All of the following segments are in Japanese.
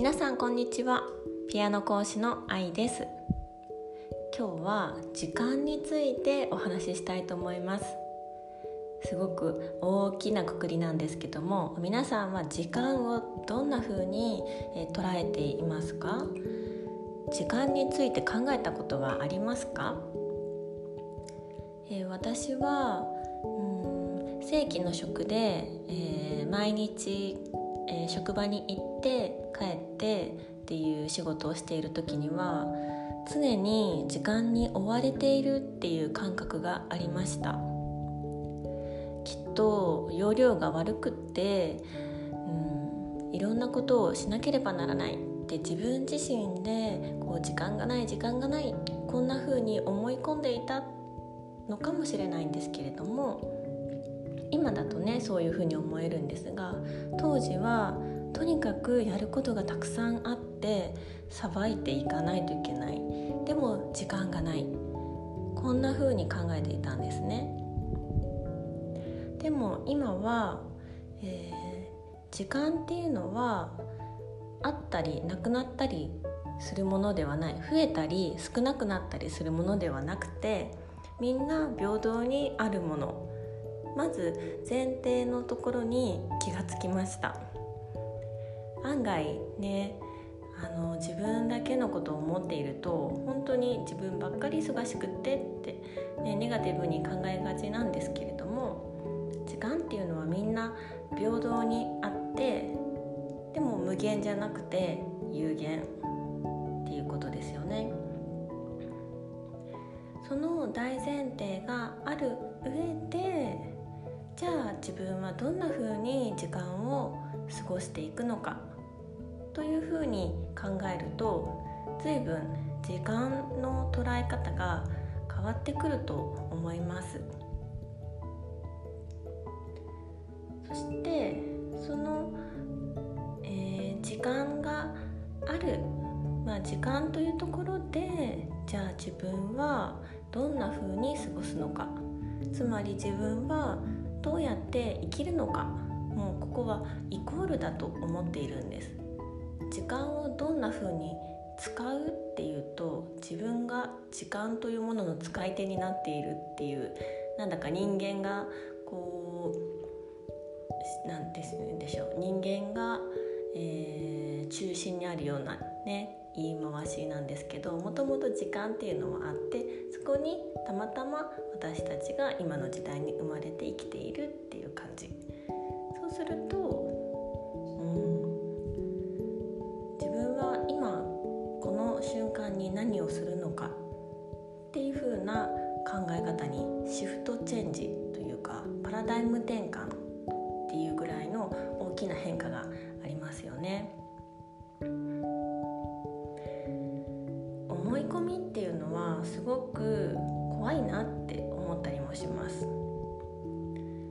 皆さんこんにちは。ピアノ講師の愛です。今日は時間についてお話ししたいと思います。すごく大きなくくりなんですけども皆さんは時間をどんな風に捉えていますか？時間について考えたことはありますか、えー、私はうん正規の職で、えー、毎日、えー、職場に行って帰ってっていう仕事をしている時には常に時間に追われているっていう感覚がありました。きっと容量が悪くって、うん、いろんなことをしなければならない。って自分自身でこう時間がない時間がないこんな風に思い込んでいたのかもしれないんですけれども今だとねそういう風に思えるんですが当時はとにかくやることがたくさんあってさばいていかないといけない。でも時間がない。こんな風に考えていたんですね。でも今は、えー、時間っていうのはあったりなくなったりするものではない。増えたり少なくなったりするものではなくてみんな平等にあるもの。まず前提のところに気がつきました案外ねあの自分だけのことを思っていると本当に自分ばっかり忙しくってって、ね、ネガティブに考えがちなんですけれども時間っていうのはみんな平等にあってでも無限じゃなくて有限っていうことですよね。その大前提がある上でじゃあ自分はどんな風に時間を過ごしていくのか？というふうに考えると随分時間の捉え方が変わってくると思います。そしてその、えー、時間がある、まあ、時間というところでじゃあ自分はどんなふうに過ごすのか？つまり自分はって生きるのか？もうここはイコールだと思っているんです。時間をどんな風に使うっていうと自分が時間というものの使い手になっているっていうなんだか人間がこうなんですでしょう。人間が、えー、中心にあるようなね言い回しなんですけどもともと時間っていうのはあってそこにたまたま私たちが今の時代に生まれて生きているっていう感じそうすると自分は今この瞬間に何をするのかっていう風な考え方にシフトチェンジというかパラダイム転換っていうぐらいの大きな変化がありますよね。すごく怖いなって思ったりもします。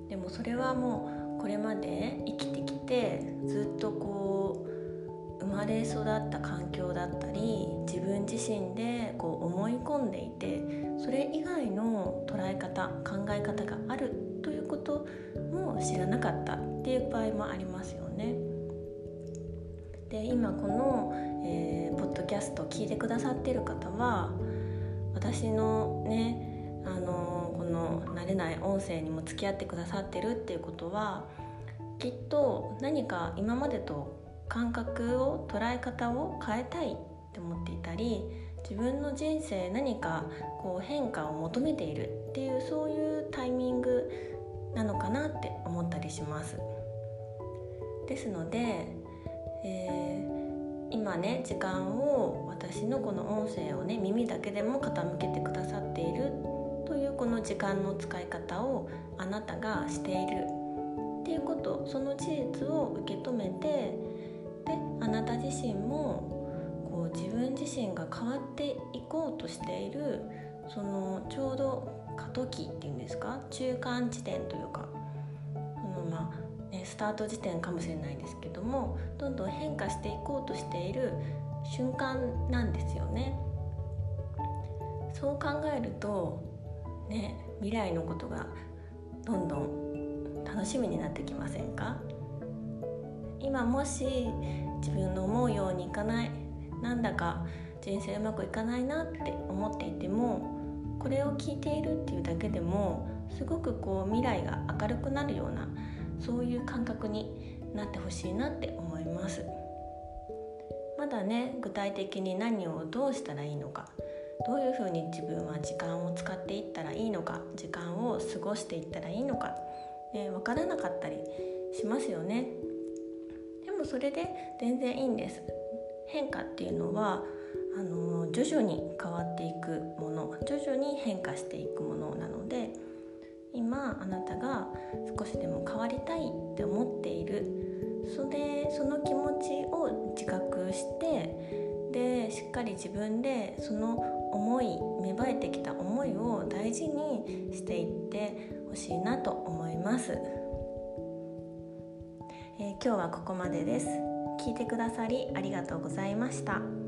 でもそれはもうこれまで生きてきてずっとこう生まれ育った環境だったり自分自身でこう思い込んでいてそれ以外の捉え方考え方があるということも知らなかったっていう場合もありますよね。で今この、えー、ポッドキャスト聞いてくださってる方は私のねあのこの慣れない音声にも付き合ってくださってるっていうことはきっと何か今までと感覚を捉え方を変えたいって思っていたり自分の人生何かこう変化を求めているっていうそういうタイミングなのかなって思ったりします。ですので、えー、今ね時間を私のこの音声をね耳だけでも傾けてくださっているというこの時間の使い方をあなたがしている。っていうことその事実を受け止めてであなた自身もこう自分自身が変わっていこうとしているそのちょうど過渡期っていうんですか中間地点というかねスタート時点かもしれないですけどもどんどん変化していこうとしている瞬間なんですよね。そう考えるとね未来のことがどんどん楽しみになってきませんか？今もし自分の思うようにいかないなんだか人生うまくいかないなって思っていてもこれを聞いているっていうだけでもすごくこう未来が明るくなるようなそういう感覚になってほしいなって思います。まだね具体的に何をどうしたらいいのかどういうふうに自分は時間を使っていったらいいのか時間を過ごしていったらいいのか、ね、分からなかったりしますよね。でもそれで全然いいんです。変化っていうのはあの徐々に変わっていくもの徐々に変化していくものなので今あなたが少しでも変わりたいって思っている。それその気持ちを自覚してでしっかり自分でその思い芽生えてきた思いを大事にしていってほしいなと思います、えー、今日はここまでです。聞いてくださりありがとうございました。